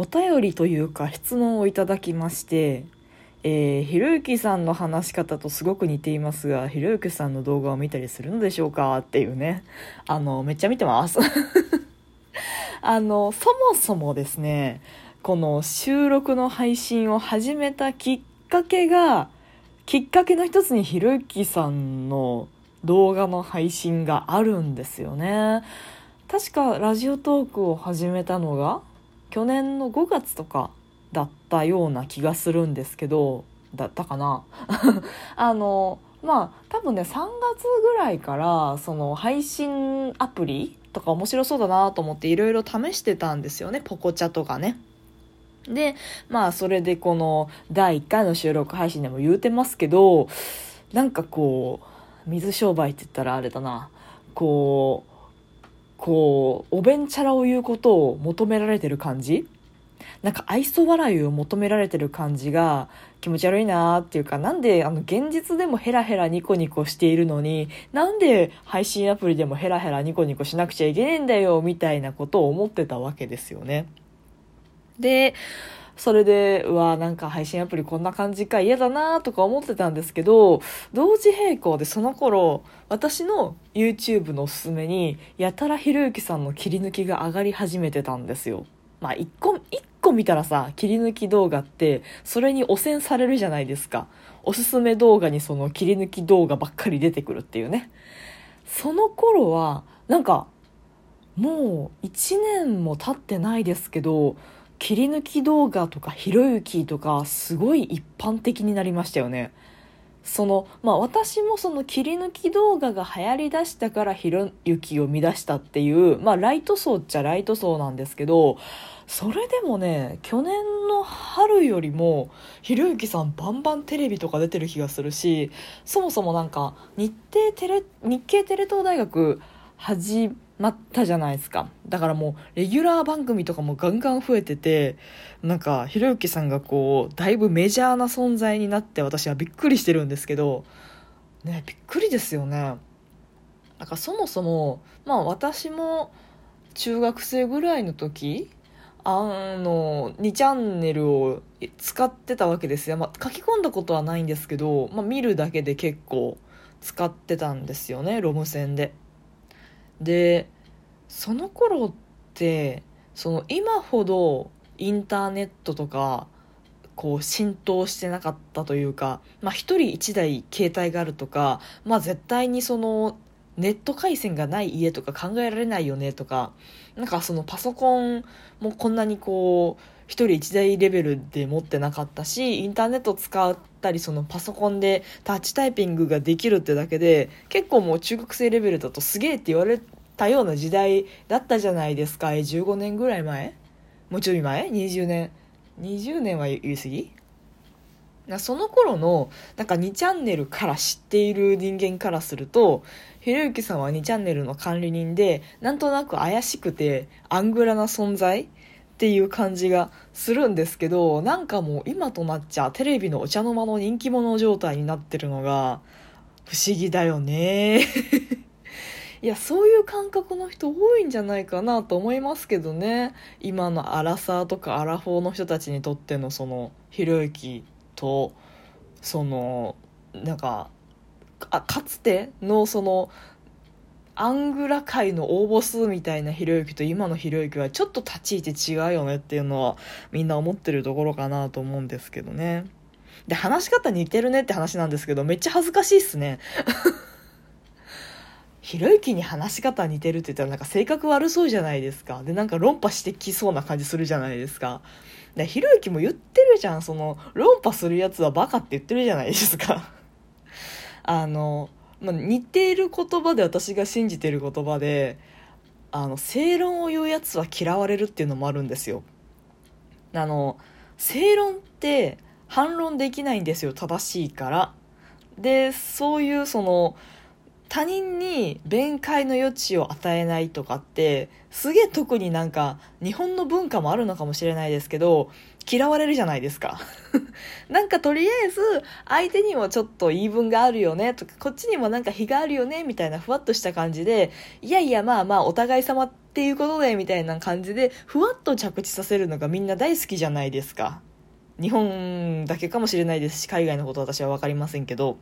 お便りというか質問をいただきましてえー、ひろゆきさんの話し方とすごく似ていますが、ひろゆきさんの動画を見たりするのでしょうか？っていうね。あの、めっちゃ見てます。あの、そもそもですね、この収録の配信を始めたきっかけが、きっかけの一つにひろゆきさんの動画の配信があるんですよね。確かラジオトークを始めたのが去年の5月とかだったような気がするんですけどだったかな？あのまあ多分ね3月ぐらいからその配信アプリとか面白そうだなと思っていろいろ試してたんですよね。ポコチャとかね。でまあそれでこの第1回の収録配信でも言うてますけどなんかこう水商売って言ったらあれだな。こうこうおべんちゃらを言うことを求められてる感じ？なんか愛想笑いを求められてる感じが気持ち悪いなーっていうか、なんであの現実でもヘラヘラニコニコしているのに、なんで配信アプリでもヘラヘラニコニコしなくちゃいけねえんだよ、みたいなことを思ってたわけですよね。で、それで、うわ、なんか配信アプリこんな感じか嫌だなとか思ってたんですけど、同時並行でその頃、私の YouTube のおすすめに、やたらひろゆきさんの切り抜きが上がり始めてたんですよ。まあ、一個、一個見たらさ、切り抜き動画って、それに汚染されるじゃないですか。おすすめ動画にその切り抜き動画ばっかり出てくるっていうね。その頃は、なんか、もう1年も経ってないですけど、切り抜き動画とかひろゆきとかすごい一般的になりましたよね。そのまあ私もその切り抜き動画が流行りだしたからひろゆきを見出したっていうまあライト層っちゃライト層なんですけどそれでもね去年の春よりもひろゆきさんバンバンテレビとか出てる気がするしそもそもなんか日程テレ日系テレ東大学始まったじゃないですか。だからもうレギュラー番組とかもガンガン増えててなんかひろゆきさんがこうだいぶメジャーな存在になって私はびっくりしてるんですけどねびっくりですよね。なんかそもそもまあ私も中学生ぐらいの時あの2チャンネルを使ってたわけですよ、まあ、書き込んだことはないんですけど、まあ、見るだけで結構使ってたんですよねロム線で。でその頃ってその今ほどインターネットとかこう浸透してなかったというか、まあ、1人1台携帯があるとか、まあ、絶対にそのネット回線がない家とか考えられないよねとかなんかそのパソコンもこんなにこう1人1台レベルで持ってなかったしインターネット使ったりそのパソコンでタッチタイピングができるってだけで結構もう中学生レベルだとすげえって言われたような時代だったじゃないですか。15年ぐらい前？もうちょい前？20年？20年は言い過ぎ？その頃のなんか2チャンネルから知っている人間からするとひろゆきさんは2チャンネルの管理人でなんとなく怪しくてアングラな存在っていう感じがするんですけどなんかもう今となっちゃテレビのお茶の間の人気者状態になってるのが不思議だよね。いやそういう感覚の人多いんじゃないかなと思いますけどね。今のアラサーとかアラフォーの人たちにとってのそのひろゆきとそのなんかあかつてのそのアングラ界の応募数みたいなひろゆきと今のひろゆきはちょっと立ち位置違うよねっていうのはみんな思ってるところかなと思うんですけどねで話し方似てるねって話なんですけどめっちゃ恥ずかしいっすねひろゆきに話し方似てるって言ったらなんか性格悪そうじゃないですか。で、なんか論破してきそうな感じするじゃないですか。で、ひろゆきも言ってるじゃん。その、論破するやつはバカって言ってるじゃないですか。あの、まあ、似ている言葉で私が信じてる言葉で、あの、正論を言うやつは嫌われるっていうのもあるんですよ。あの、正論って反論できないんですよ。正しいから。で、そういうその、他人に弁解の余地を与えないとかってすげえ特になんか日本の文化もあるのかもしれないですけど嫌われるじゃないですか。なんかとりあえず相手にもちょっと言い分があるよねとかこっちにもなんか非があるよねみたいなふわっとした感じでいやいやまあまあお互い様っていうことでみたいな感じでふわっと着地させるのがみんな大好きじゃないですか。日本だけかもしれないですし海外のこと私は分かりませんけど。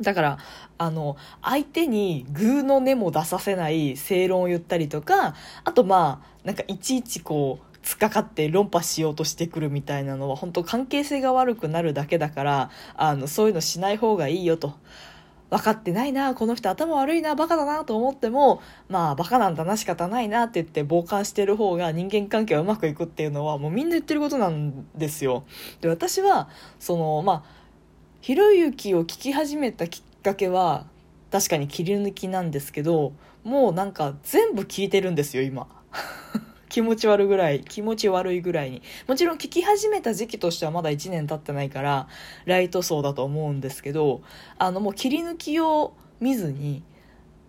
だから、あの、相手にグーの根も出させない正論を言ったりとか、あとまあ、なんかいちいちこう、突っかかって論破しようとしてくるみたいなのは本当関係性が悪くなるだけだからあのそういうのしない方がいいよと。分かってないなこの人頭悪いなバカだなと思ってもまあバカなんだな仕方ないなって言って傍観してる方が人間関係はうまくいくっていうのはもうみんな言ってることなんですよ。で私はそのまあひろゆきを聞き始めたきっかけは確かに切り抜きなんですけどもうなんか全部聞いてるんですよ今。気持ち悪ぐらい気持ち悪いぐらいに。もちろん聞き始めた時期としてはまだ1年経ってないからライト層だと思うんですけどあのもう切り抜きを見ずに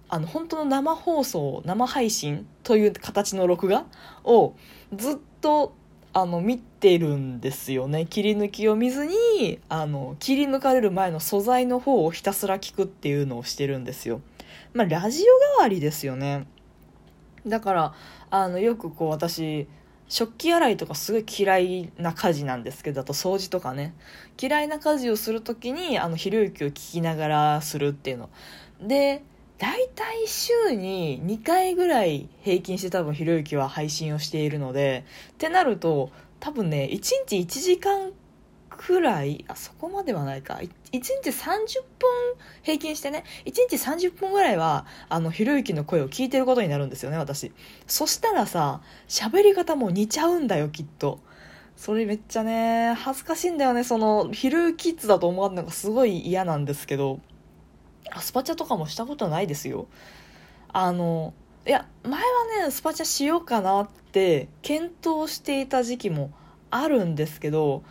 あの本当の生放送生配信という形の録画をずっとあの見てるんですよね。切り抜きを見ずにあの切り抜かれる前の素材の方をひたすら聞くっていうのをしてるんですよ。まあラジオ代わりですよね。だからあのよくこう私食器洗いとかすごい嫌いな家事なんですけどあと掃除とかね。嫌いな家事をする時にあのひろゆきを聞きながらするっていうの。で大体週に2回ぐらい平均して多分ひろゆきは配信をしているのでってなると多分ね1日1時間くらいあそこまではないか。1日30分平均してね1日30分ぐらいはあのひろゆきの声を聞いてることになるんですよね私。そしたらさ喋り方も似ちゃうんだよきっと。それめっちゃね恥ずかしいんだよねそのひろゆきッズだと思われるのがすごい嫌なんですけど。スパチャとかもしたことないですよあのいや前はねスパチャしようかなって検討していた時期もあるんですけど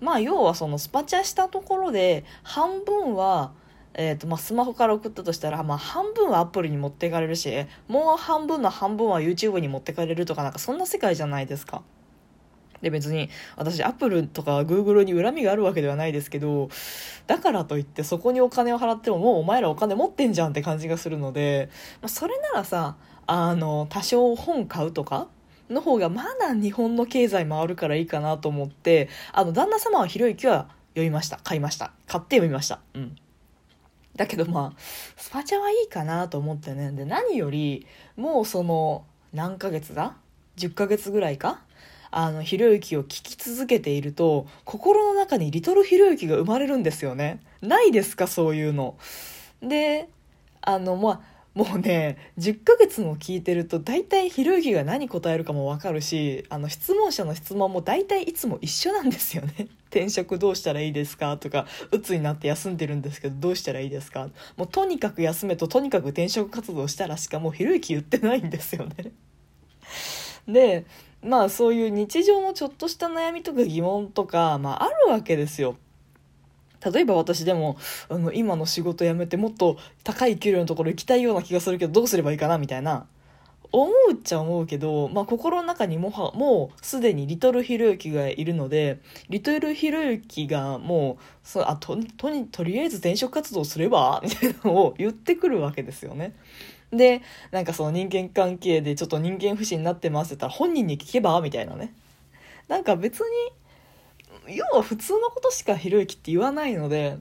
まあ要はそのスパチャしたところで半分はえーとまあ、スマホから送ったとしたら、まあ、半分はアプリに持っていかれるしもう半分の半分は YouTube に持ってかれるとかなんかそんな世界じゃないですか。で別に私アップルとかグーグルに恨みがあるわけではないですけどだからといってそこにお金を払ってももうお前らお金持ってんじゃんって感じがするので、ま、それならさあの多少本買うとかの方がまだ日本の経済回るからいいかなと思ってあの旦那様はひろゆきは読みました。買いました。買って読みました。うん。だけどまあスパチャはいいかなと思ってね。で何よりもうその何ヶ月だ？10ヶ月ぐらいか？あの、ひろゆきを聞き続けていると、心の中にリトルひろゆきが生まれるんですよね。ないですか、そういうの。で、あの、まあ、もうね、10ヶ月も聞いてると、大体ひろゆきが何答えるかもわかるし、あの、質問者の質問も大体いつも一緒なんですよね。転職どうしたらいいですかとか、鬱になって休んでるんですけど、どうしたらいいですかもうとにかく休めと、とにかく転職活動したらしかもうひろゆき言ってないんですよね。で、まあそういう日常のちょっとした悩みとか疑問とか、まああるわけですよ。例えば私でも、あの、今の仕事辞めてもっと高い給料のところ行きたいような気がするけど、どうすればいいかなみたいな。思うっちゃ思うけど、まあ、心の中にもは、もうすでにリトルひろゆきがいるので、リトルひろゆきがもう、そあと、とに、とりあえず転職活動すれば？みたいなのを言ってくるわけですよね。で、なんかその人間関係でちょっと人間不信になってますって言ったら本人に聞けばみたいなね。なんか別に、要は普通のことしかひろゆきって言わないので、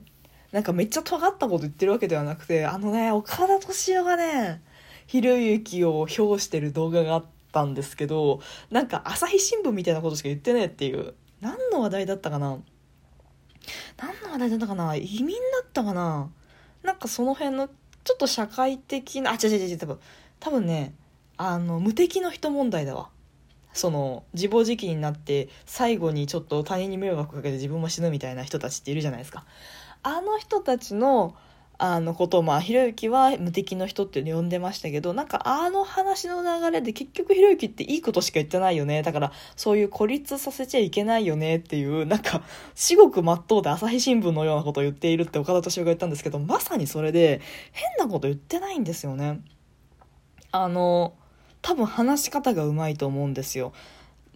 なんかめっちゃ尖ったこと言ってるわけではなくて、あのね、岡田敏夫がね、ひろゆきを評してる動画があったんですけど、なんか朝日新聞みたいなことしか言ってねえっていう。何の話題だったかな？何の話題だったかな？移民だったかな？なんかその辺のちょっと社会的なあ違う違う違う多分多分ねあの無敵の人問題だわ。その自暴自棄になって最後にちょっと他人に迷惑かけて自分も死ぬみたいな人たちっているじゃないですか。あの人たちのあのことをまあひろゆきは無敵の人って呼んでましたけどなんかあの話の流れで結局ひろゆきっていいことしか言ってないよねだからそういう孤立させちゃいけないよねっていうなんか至極真っ当で朝日新聞のようなことを言っているって岡田敏夫が言ったんですけどまさにそれで変なこと言ってないんですよね。あの多分話し方がうまいと思うんですよ。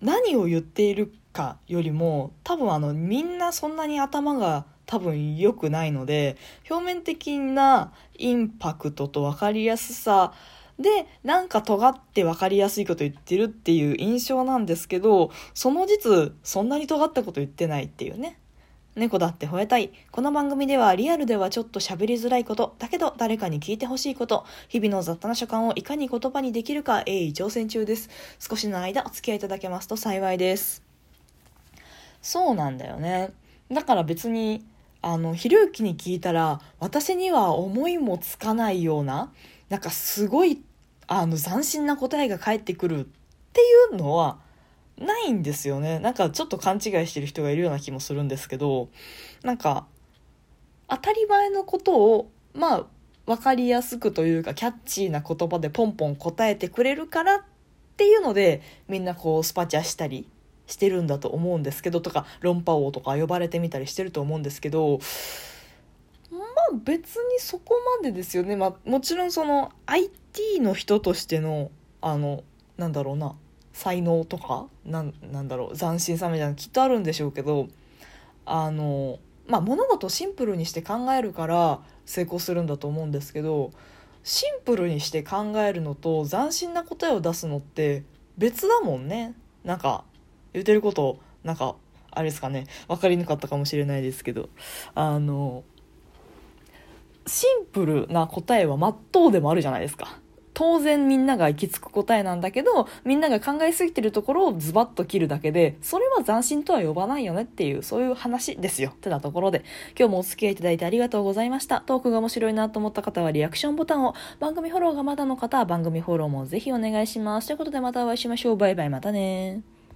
何を言っているかよりも多分あのみんなそんなに頭が多分良くないので表面的なインパクトと分かりやすさでなんか尖って分かりやすいこと言ってるっていう印象なんですけどその実そんなに尖ったこと言ってないっていうね猫だって吠えたい。この番組ではリアルではちょっと喋りづらいこと、だけど誰かに聞いてほしいこと、日々の雑多な所感をいかに言葉にできるか鋭意挑戦中です。少しの間お付き合いいただけますと幸いです。そうなんだよね。だから別にあの、ひろゆきに聞いたら、私には思いもつかないような、なんかすごい、あの、斬新な答えが返ってくるっていうのは、ないんですよね。なんかちょっと勘違いしてる人がいるような気もするんですけど、なんか、当たり前のことを、まあ、分かりやすくというか、キャッチーな言葉でポンポン答えてくれるからっていうので、みんなこう、スパチャしたりしてるんだと思うんですけどとか論破王とか呼ばれてみたりしてると思うんですけどまあ別にそこまでですよね、まあ、もちろんその IT の人としてのあのなんだろうな才能とかなんなんだろう斬新さみたいなきっとあるんでしょうけどあのまあ物事をシンプルにして考えるから成功するんだと思うんですけどシンプルにして考えるのと斬新な答えを出すのって別だもんね。なんか言ってることなんかあれですかね分かりにくかったかもしれないですけどあのシンプルな答えは真っ当でもあるじゃないですか。当然みんなが行き着く答えなんだけど、みんなが考えすぎてるところをズバッと切るだけで、それは斬新とは呼ばないよねっていう、そういう話ですよ。ってなところで、今日もお付き合いいただいてありがとうございました。トークが面白いなと思った方はリアクションボタンを、番組フォローがまだの方は番組フォローもぜひお願いします。ということでまたお会いしましょう。バイバイまたね